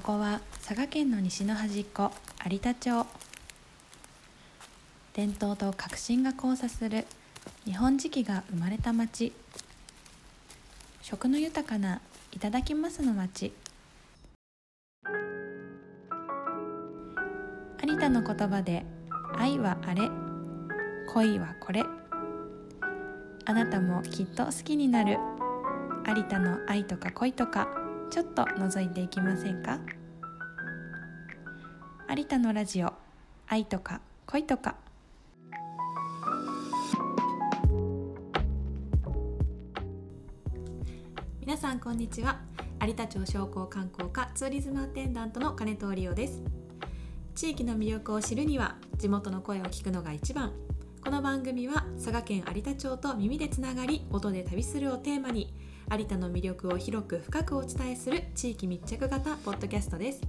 ここは佐賀県の西の端っこ有田町。伝統と革新が交差する日本磁器が生まれた町。食の豊かないただきますの町。有田の言葉で愛はあれ恋はこれ。あなたもきっと好きになる。有田の愛とか恋とか。ちょっと覗いていきませんか？有田のラジオ愛とか恋とか。皆さんこんにちは。有田町商工観光課ツーリズムアテンダントの金藤理央です。地域の魅力を知るには地元の声を聞くのが一番。この番組は佐賀県有田町と耳でつながり音で旅するをテーマに有田の魅力を広く深くお伝えする地域密着型ポッドキャストです。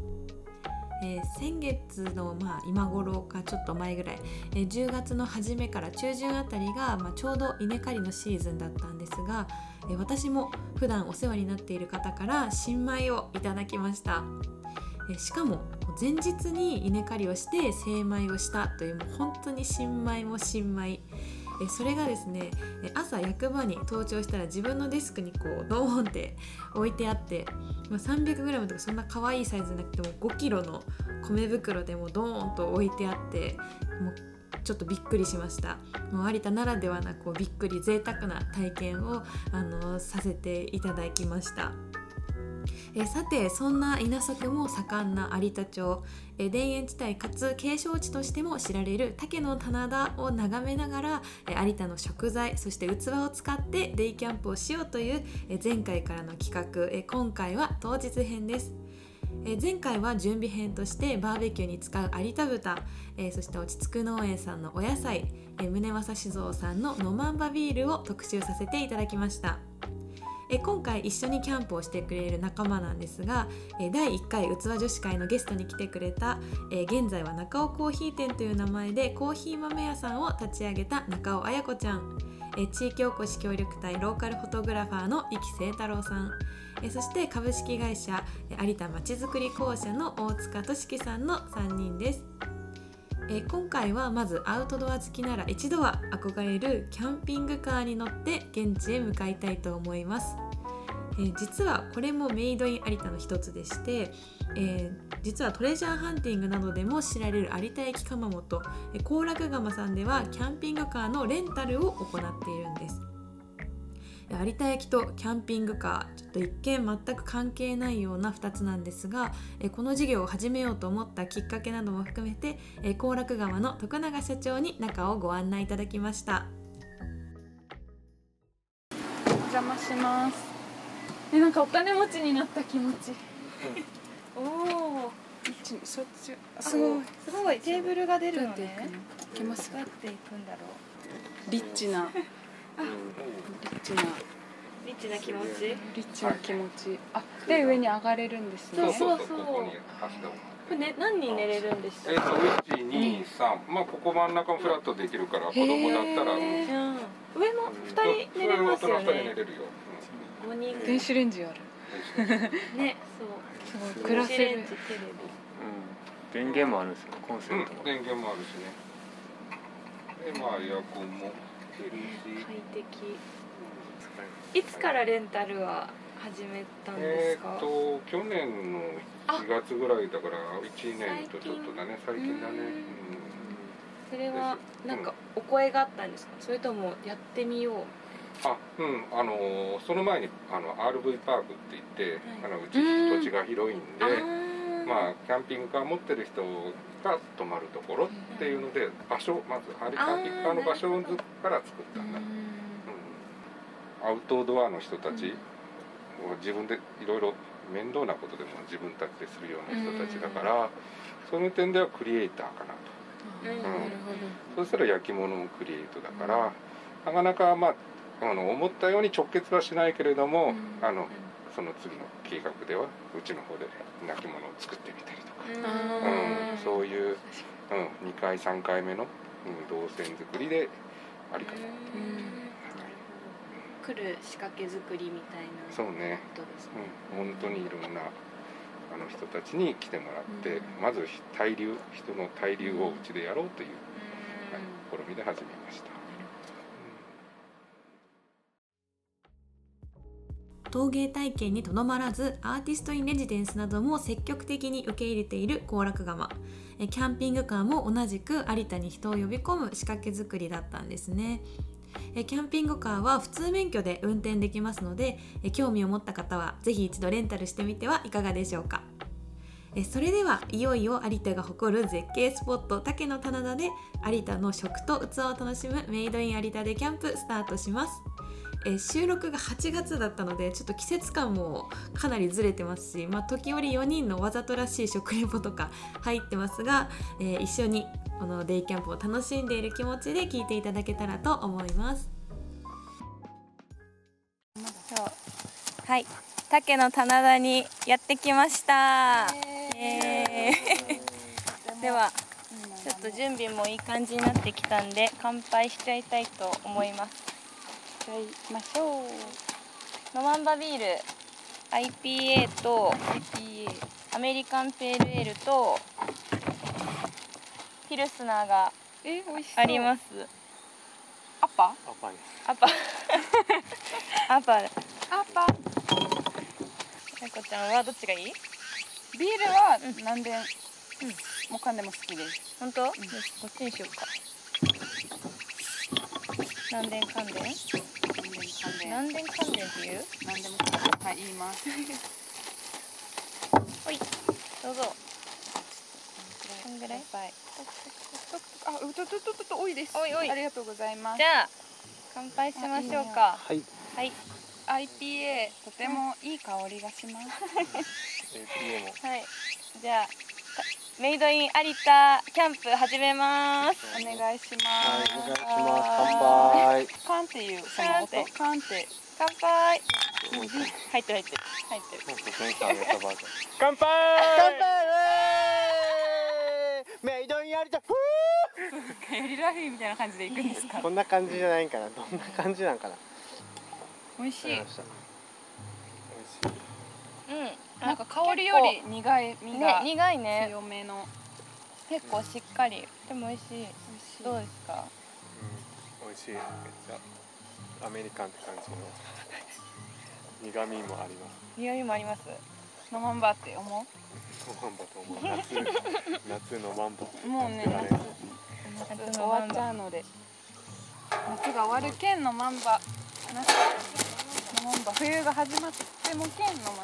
えー、先月の、まあ、今頃かちょっと前ぐらい、えー、10月の初めから中旬あたりが、まあ、ちょうど稲刈りのシーズンだったんですが、えー、私も普段お世話になっている方から新米をいただきました、えしかも前日に稲刈りをして精米をしたというもう本当に新米も新米えそれがですね朝役場に登庁したら自分のデスクにこうドーンって置いてあって、まあ、300g とかそんな可愛いサイズじゃなくても 5kg の米袋でもドーンと置いてあってもうちょっとびっくりしましたもう有田ならではなこうびっくり贅沢な体験をあのさせていただきました。えさてそんな稲作も盛んな有田町、え田園地帯かつ景勝地としても知られる竹の棚田を眺めながら、え有田の食材そして器を使ってデイキャンプをしようという、え前回からの企画、え今回は当日編です。え前回は準備編としてバーベキューに使う有田豚、えそして落ち着く農園さんのお野菜、え宗正酒造さんのノマンバビールを特集させていただきました。え今回一緒にキャンプをしてくれる仲間なんですが、え第1回器女子会のゲストに来てくれた、え現在は中尾コーヒー店という名前でコーヒー豆屋さんを立ち上げた中尾彩子ちゃんえ地域おこし協力隊ローカルフォトグラファーの生清太郎さんえそして株式会社有田まちづくり公社の大塚俊樹さんの3人です。え今回はまずアウトドア好きなら一度は憧れるキャンピングカーに乗って現地へ向かいたいと思います。えー、実はこれもメイドイン有田の一つでして、えー、実はトレジャーハンティングなどでも知られる有田焼窯元幸楽窯さんではキャンピングカーのレンタルを行っているんです。有田焼とキャンピングカーちょっと一見全く関係ないような2つなんですがこの事業を始めようと思ったきっかけなども含めて幸楽川の徳永社長に中をご案内いただきました。お邪魔します。えなんかお金持ちになった気持ち、おおそっちすごい。すごいテーブルが出るのね。どうやっていくんだろう。リッチな。リッチなリッチな気持ち？リッチな気持ち。あで上に上がれるんですね。そうそうそう。これね何人寝れるんでしたえっ、ー、と1 2 3まあここ真ん中もフラットできるから子供だったら、うん、上も2人寝れますよね。上寝れるよ、うん、人電子レンジある。ねそう。すごい暮らせるテレビ、うん、電源もあるんですよコンセントも、うん、電源もあるしね。でまあエアコンも快適。いつからレンタルは始めたんですか？えっ、と去年の1月ぐらいだから1年とちょっとだね最近だね、うん、それはなんかお声があったんですか、それともやってみよう？あうん。あのその前にあの RV パークって言って、はい、あのうち土地が広いんでまあキャンピングカー持ってる人が泊まるところっていうので場所まずハリキャンピングカーの場所から作ったんだ、うん、アウトドアの人たち、自分でいろいろ面倒なことでも自分たちでするような人たちだから、その点ではクリエイターかなと、うんそうしたら焼き物もクリエイトだから、なかなかまああの思ったように直結はしないけれど。も、あのその次の計画ではうちの方で泣き物を作ってみたりとか、うん、そういう、うん、2回3回目の、うん、動線作りでありかなと思って。来る仕掛け作りみたいなそうね、うん、本当にいろんなあの人たちに来てもらって、まず対流人の対流をうちでやろうという、はい、試みで始めました。陶芸体験にとどまらずアーティスト・イン・レジデンスなども積極的に受け入れている行楽窯。キャンピングカーも同じく有田に人を呼び込む仕掛け作りだったんですね。キャンピングカーは普通免許で運転できますので興味を持った方はぜひ一度レンタルしてみてはいかがでしょうか。それではいよいよ有田が誇る絶景スポット竹の棚田で有田の食と器を楽しむメイドイン有田でキャンプスタートします。え収録が8月だったのでちょっと季節感もかなりずれてますし、まあ、時折4人のわざとらしい食レポとか入ってますが、えー一緒にこのデイキャンプを楽しんでいる気持ちで聞いていただけたらと思います。はい竹の棚田にやってきました。ではちょっと準備もいい感じになってきたんで乾杯しちゃいたいと思います。じゃあ行きましょう。ノワンバビール IPA と IPA アメリカンペールエールとピルスナーがえ美味しそう。あります。アッパ？アパです。アパ。アパ。アッパ。猫ちゃんはどっちがいい？ビールは何で、もうかんでも好きです。本当、よしこっちにしようか。何年関連何でもかんで何年関連っていう何でもかんではい言いますほいどうぞ。こんぐらい？はい。あうととととと多いです。おいおい。ありがとうございます。じゃあ乾杯しましょうか。はい。はい。IPA とてもいい香りがします。APA も。はい。じゃあかメイドイン有田キャンプ始めます。お願いします。はいお願いします。乾杯カンっていうその音カンって乾杯。入ってる入ってる入ってるなんかセンサー上げたバージョン乾杯。乾杯。メイドインやりたふエリラフィー。みたいな感じで行くんですかーこんな感じじゃないんかな。どんな感じなんかな。美味しい。美味しい。うんなんか香りより苦いみねが苦いね。強めの。結構しっかり。でも美味しい。美味しい。どうですか？うん。美味しい。めっちゃアメリカンって感じの。苦味もあります。苦味もあります？飲まんばって思ノマンバと思う。夏 夏のマンバうもうね。夏夏終わっちゃうので夏が終わる県のマンバ夏のマンバ冬が始まっても県のマンバ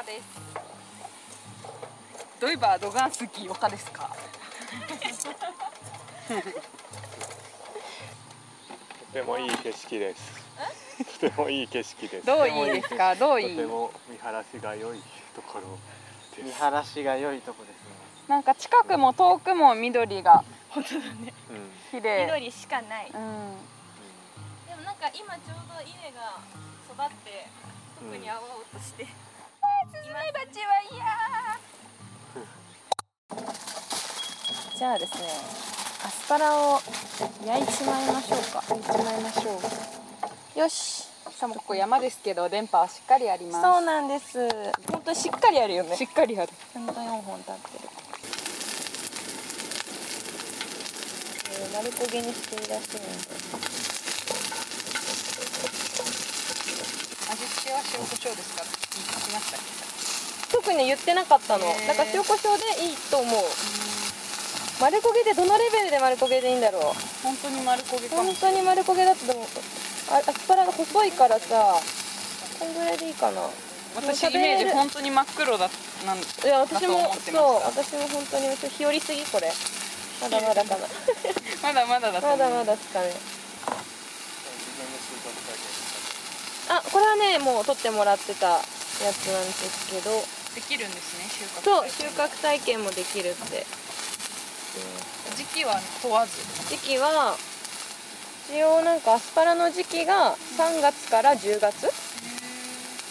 岡です。ドイバードガンスキー岡ですか？とてもいい景色です。とてもいい景色です。どういいですか？どういい？とても見晴らしが良いところ見です。晴らしが良いとこですね。なんか近くも遠くも緑がうん。綺麗。緑しかない。うん。でもなんか今ちょうど稲が育って特に青々として、スズメバチは嫌。じゃあですねアスパラを焼いちまいましょうか。行っちまいましょう。よし。しかもここ山ですけど電波はしっかりあります。そうなんです。本当にしっかりあるよね。しっかりある。ちゃんと4本立ってる、えー、丸焦げにしていらっしゃるんで味は塩コショウですか？ら言いましたっ特に言ってなかったの。だから塩コショウでいいと思う。丸焦げでどのレベルで丸焦げでいいんだろう。け本当に丸焦げ本当に丸焦げだとでもあアスパラが細いからさ。こんぐらいでいいかな。私イメージ本当に真っ黒だなんいや私もそう私も本当に日和すぎこれ。まだまだかな。まだまだだと思う。まだまだですかね自分の収穫体あこれはねもう取ってもらってたやつなんですけど。できるんですね収穫そう収穫体験もできるって。時期は問わず？時期は一応なんかアスパラの時期が3月から10月って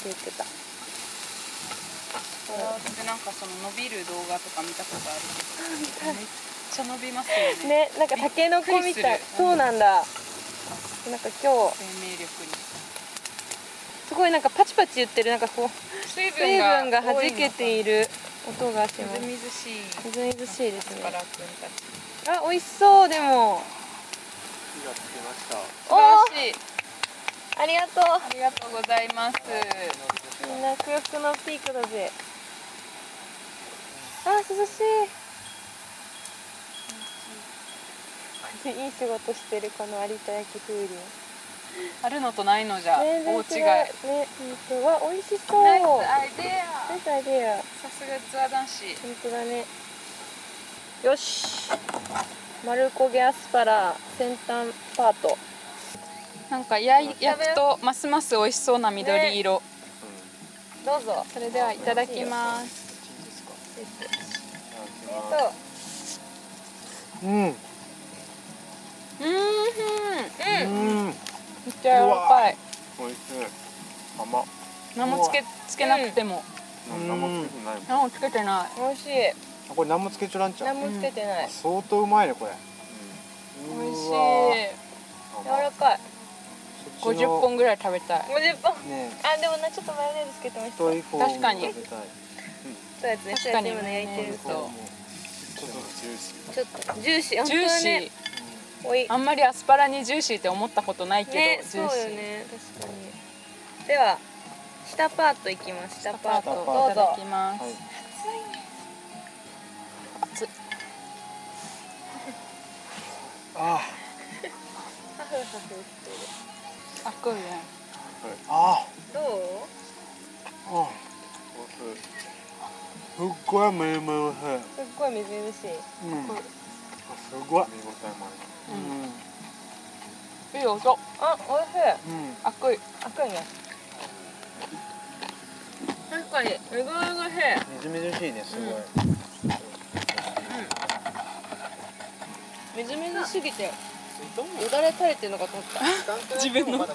言ってた。私なんかその伸びる動画とか見たことあるけど めっちゃ伸びますよね。ねなんかタケノコみたい。そうなんだ。なんか今日生命力にすごいなんかパチパチ言ってるなんかこう水水分が弾けいている音がします。みずみずしい。みずみずしいですね。あ美味しそうでも。火がつきました。素晴らしい。ありがとうありがとうございます。みんな空腹のピークだぜ。あ涼しい。いい仕事してるこの有田焼風鈴 あるのとないのじゃ全然大違い。違うね本当わ美味しそう。ナイスアイデア。ナイスアイデア。さすがツア男子。本当だね。よし。丸焦げアスパラ先端パート。なんか焼い焼くとますます美味しそうな緑色、どうぞ。それではいただきます。と。うん。うーん。うんめっちゃ柔らかい。美味しい。甘。っ何もつけつけなくても。何もつけてない何もつけてない。美味しい。あこれ何もつけちょらんちゃう何もつけてない、相当うまいねこれ。美味しい。柔らかい。そっちの50本ぐらい食べたい。50本？ねあでもなちょっとマヨネーズつけてました確かに食べたい。そうやつね確かに今ね焼いてるそうちょっとジューシー。ちょっとジューシー。ジューシー、あんまりアスパラにジューシーって思ったことないけど、ねジューシー。そうよね。確かに。では下パートいきます。下パート。パートどういただぞきます、はい。熱い。あハフハフしてる。あっこいねあどう？あすっごいめめおいしいすっごいみずみずしい。うんすごい。見応えもあういい音。あおいしい。んうん。あっこい赤いね。確かにみずみずしい。みずみずしいねすごい。みずみずしすぎてよだれ垂れてるのかと思った。自分の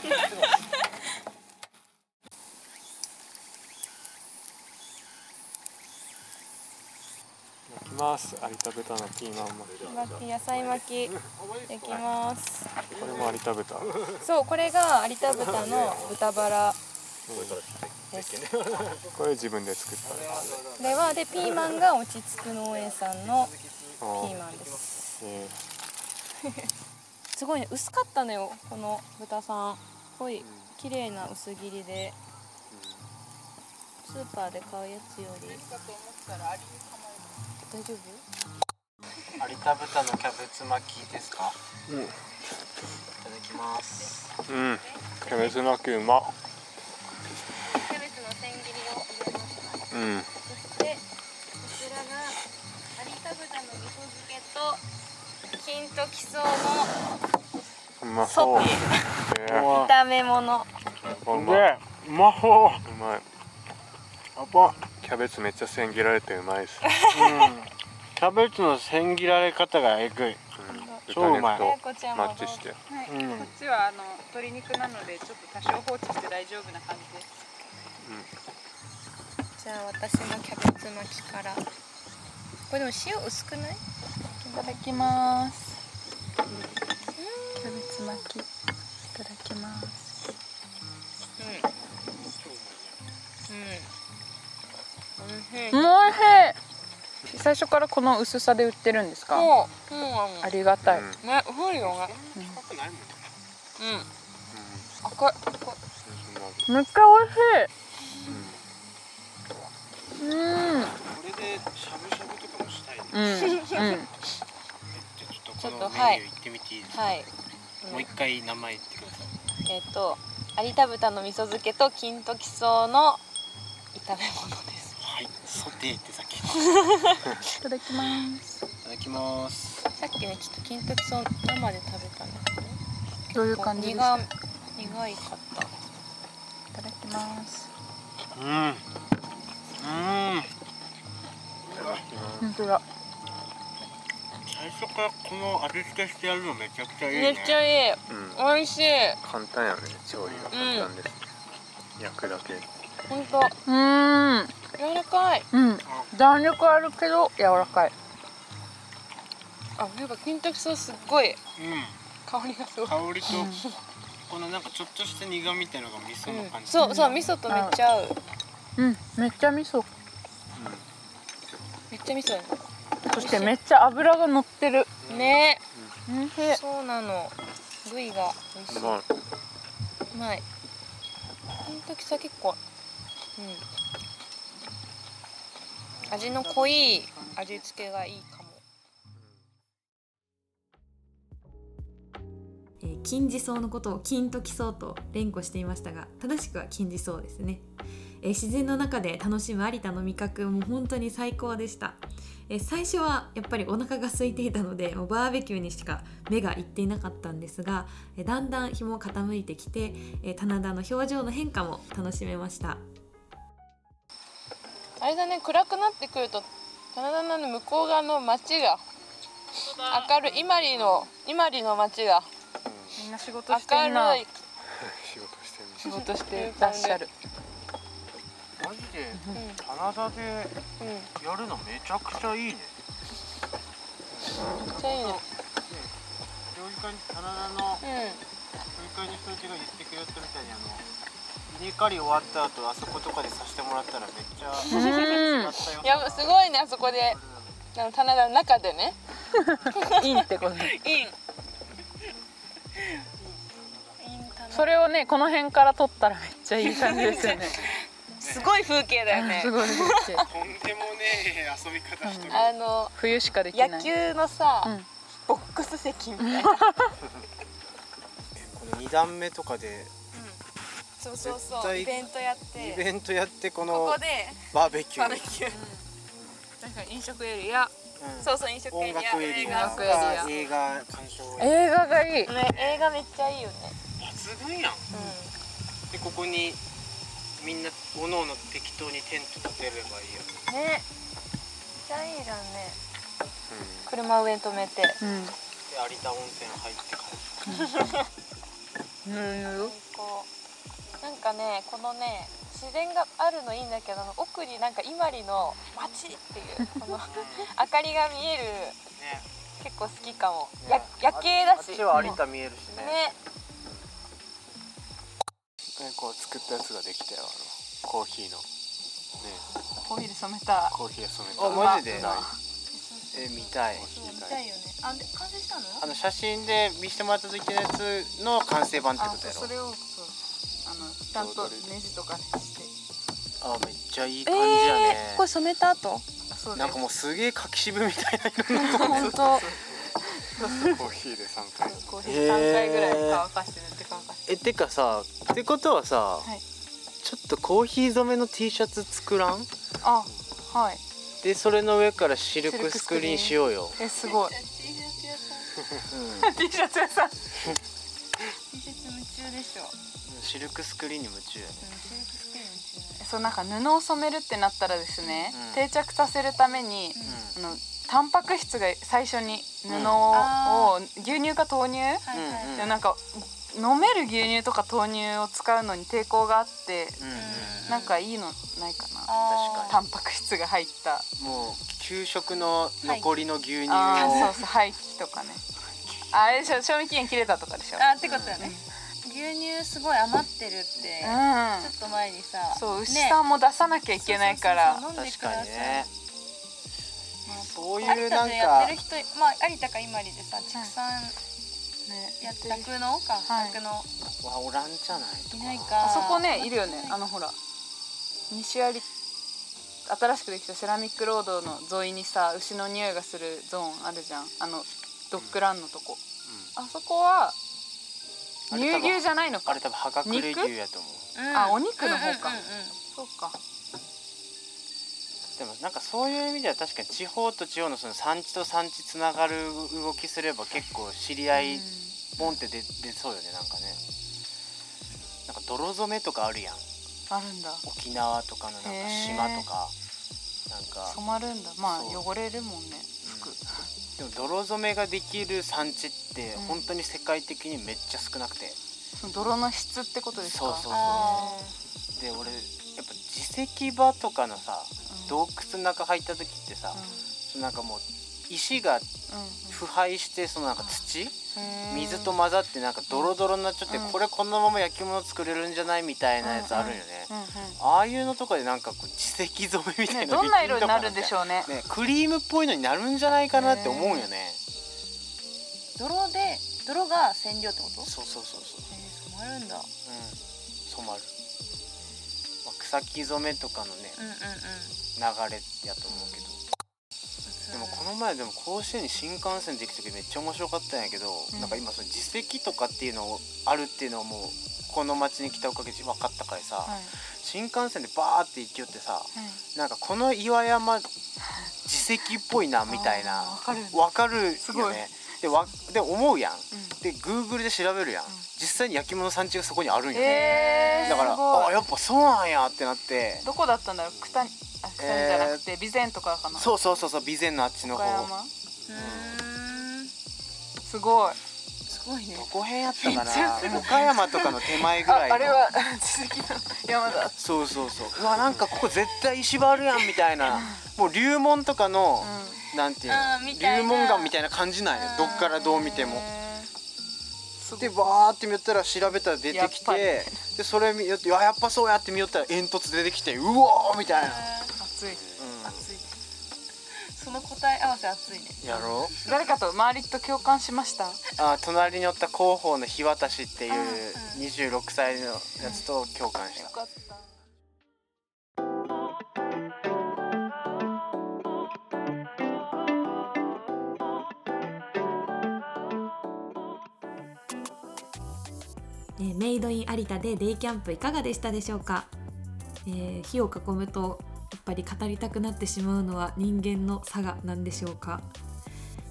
ます。有田豚のピーマンも。巻き野菜巻きできます。これも有田豚。そうこれが有田豚の豚バラこれ自分で作ったこれはでピーマンが落ち着く農園さんのピピーマンです。えすごいね薄かったのよこの豚さん。すごい綺麗な薄切りで。スーパーで買うやつより大丈夫？有田豚のキャベツ巻きですか？うん。いただきます。うん。キャベツ巻きうま。っキャベツの千切りを入れましたうん。そしてこちらが有田豚の味噌漬けと金と基礎のうまそう。ソテえー炒め物。うまい。うまそう。うまい。やばキャベツめっちゃ千切られてうまいです、うん。キャベツの千切られ方がえぐい。うん、超うまい。マッチして。はい、うん。こっちはあの鶏肉なのでちょっと多少放置して大丈夫な感じです。じゃあ私のキャベツ巻きから。これでも塩薄くない？いただきます。キャベツ巻き。いただきますうん。うんおい。しい最初からこの薄さで売ってるんですか？もうもうあありがたい、うん。ねそうよね。うん。赤い。めっちゃ美味しい。うん。これでしゃぶしゃぶとかもしたいねうん。うん。ちょっとはいのメニュー行ってみていいですか、はい。もう一回名前言ってください。えっ、と有田豚の味噌漬けと金時草の炒め物ソテーってさっき。い いただきます。ただきます。さっきねちょっと金生で食べたんだけど。どういう感じです苦か苦いかった。いただきます。うん。うん。本当だ。最初からこの味付けしてやるのめちゃくちゃいいね。めっちゃいい。うん。美味しい。簡単やね。調理が簡単です、焼くだけ。本当。うん柔らかい。うん。弾力あるけど柔らかい。あなんか金時草すっごいうん。香りがすごい。香りとこのなんかちょっとした苦味みたいなのが味噌の感じ、そうそう味噌とめっちゃ合う。うん。めっちゃ味噌。めっちゃ味噌そしてめっちゃ脂が乗ってる。ね。うん。そうなの。部位が美味しい。まあうまい。この時さ結構。うん味の濃い味付けがいいかも。えー金地草のことを金時草と連呼していましたが正しくは金地草ですね、えー自然の中で楽しむ有田の味覚も本当に最高でした、えー最初はやっぱりお腹が空いていたのでもうバーベキューにしか目がいっていなかったんですが、えーだんだん日も傾いてきて、えー棚田の表情の変化も楽しめました。あれだね暗くなってくると棚田の向こう側の街が明るい伊万里の伊万里の街がみんな仕事してんな。明るい。仕事してる仕事してらっしゃる。マジで棚田でうん。やるのめちゃくちゃいいね。めっちゃいいね。料理会に棚田のうん。料理会の人たちが言ってくれたみたいにあの稲刈り終わった後あそことかでさせてもらったらめっちゃいやすごいねあそこであの棚田の中でね。いいってこと。ねいい。いい棚。田それをねこの辺から撮ったらめっちゃいい感じですよね。すごい風景だよね。すごい風景。とんでもねえ遊び方してる。あの冬しかできない。野球のさ、うん。ボックス席みたいな。この2段目とかでそうそうそう。イベントやって。イベントやってここのこで。バーベキュー。バーベキュー。確かに飲食エリア。うん。そうそう飲食エ音リア。楽エリア。映画音楽エリア。映画鑑賞映画がいい。ね映画めっちゃいいよね。抜群やん。でここにみんなおのおの適当にテント立てればいいやうん。ね。めっちゃいいじゃんね。車上に止めて。うん。で有田温泉入ってからぬる。ぬるこう なんかねこのね自然があるのいいんだけどあの奥になんか伊万里の街っていうこの明かりが見えるね。結構好きかも。や夜景だし。あっちは有田見えるしね。ね。こう作ったやつができたよあのコーヒーの。ね。コーヒーで染めた。コーヒー染めた。あマジで？え見たい。見たい。よね。あで完成したの？あの写真で見せてもらった時のやつの完成版ってことやろ。それをちゃんとネジとかして。あめっちゃいい感じやね、これ染めた後？そうなんかもうすげえ柿渋みたいな色の。本当。コーヒーで3回。コーヒー3回ぐらい乾かして塗って乾かしてえてかさってことはさ、はい。ちょっとコーヒー染めの T シャツ作らん？あはい。でそれの上からシルクスクリーンしようよ、えすごい。T シャツ屋さんうん、T シャツ屋さん。T シャツ夢中でしょシルクスクリーンに夢中やね。シルクスクリーン夢中だねそうなんか布を染めるってなったらですね、うん。定着させるために、あのタンパク質が最初に布うん。を、牛乳か豆乳、はいうんはい。うんでなんか飲める牛乳とか豆乳を使うのに抵抗があって、うんうんなんかいいのないかな、あータンパク質が入った。もう給食の残りの牛乳。を、あーそうそう廃棄とかね。あれでしょ賞味期限切れたとかでしょ。あってことだね牛乳すごい余ってるってうん。ちょっと前にさそう牛ねさんも出さなきゃいけないから、確かにね。まあそういうなんか。でやってる人まあ有田か伊万里でさ畜産ねやって酪農かはい酪農わおらんじゃないいないか。あそこねいるよねあのほら。西有新しくできたセラミックロードの沿いにさ牛の匂いがするゾーンあるじゃん。あのドッグランのとこ、あそこはあれ多分乳牛じゃないのか。あれ多分葉隠れ牛やと思う。うん。あお肉の方か。うんうんうんそうか。でもなんかそういう意味では確かに地方と地方のその産地と産地つながる動きすれば結構知り合いボンって出出そうよねなんかね。なんか泥染めとかあるやん。あるんだ。沖縄とかのなんか島とか。なんか。染まるんだ。まあ汚れるもんね。服、でも泥染めができる産地ってうん本当に世界的にめっちゃ少なくて、その泥の質ってことですか？そうそうあで俺やっぱ自石場とかのさうん。洞窟の中入った時ってさ、そのなんかもう石がうんうん腐敗してそのなんか土？水と混ざってなんかドロドロになっちゃって、うん。これこのまま焼き物作れるんじゃないみたいなやつあるよね、ああいうのとかでなんかこう地石染めみたいねなどんな色になるんでしうょうね。ねクリームっぽいのになるんじゃないかなって思うよね。泥で泥が染料ってこと？そうそうそうそう。えー、染まるんだ。うん。染まる、まあ、草木染めとかのねうんうんうん。流れやと思うけどでもこの前でも甲子園に新幹線できた時めっちゃ面白かったんやけど、うん。なんか今その実績とかっていうのをあるっていうのをもうこの町に来たおかげで分かったからさ、はい。新幹線でバーって行きよってさはい。なんかこの岩山自石っぽいなみたいな。あーわかるよね。でわで思うやん。うん。で Google で調べるやん、実際に焼き物産地がそこにあるんや、えー、だからあやっぱそうなんやってなって。どこだったんだろう？あ九谷じゃなくて備前とかかな？そうそうそうそう備前のあっちの方。岡山？うーん。すごい。すごいね。どこ辺やったかな？い。岡山とかの手前ぐらいの。ああれは地石の山だ。そうそうそう。うわなんかここ絶対石場あるやんみたいな。もう龍門とかの、なんていうの？龍門岩みたいな感じなんよどっからどう見ても。でバーって見よったら調べたら出てきてでそれ見よってやっぱそうやって見よったら煙突出てきてうおーみたいな、熱い。うん。熱い。その答え合わせ熱いね。やろう。誰かと周りと共感しました？あ隣におった広報の日渡しっていううんうん。26歳のやつと共感した。よかった。えーメイドイン有田でデイキャンプいかがでしたでしょうか、えー火を囲むとやっぱり語りたくなってしまうのは人間の差がなんでしょうか、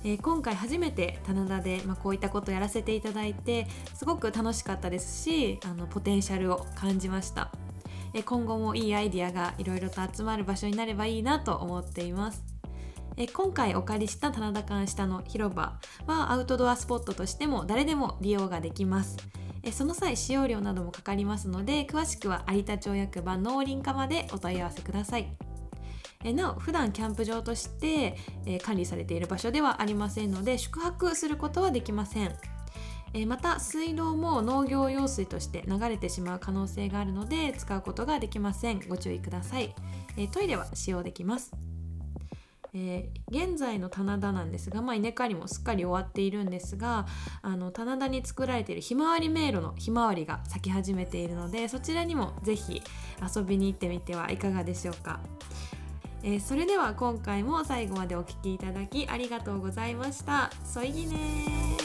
えー今回初めて棚田で、まあ、こういったことをやらせていただいてすごく楽しかったですしあのポテンシャルを感じました、えー今後もいいアイディアがいろいろと集まる場所になればいいなと思っています。え今回お借りした棚田館下の広場はアウトドアスポットとしても誰でも利用ができます。えその際使用料などもかかりますので詳しくは有田町役場農林課までお問い合わせください。えなお普段キャンプ場として、え管理されている場所ではありませんので宿泊することはできません。えまた水道も農業用水として流れてしまう可能性があるので使うことができません。ご注意ください、えトイレは使用できます。えー現在の棚田なんですが、まあ、稲刈りもすっかり終わっているんですがあの棚田に作られているひまわり迷路のひまわりが咲き始めているのでそちらにも是非遊びに行ってみてはいかがでしょうか、えーそれでは今回も最後までお聴きいただきありがとうございました。そいぎね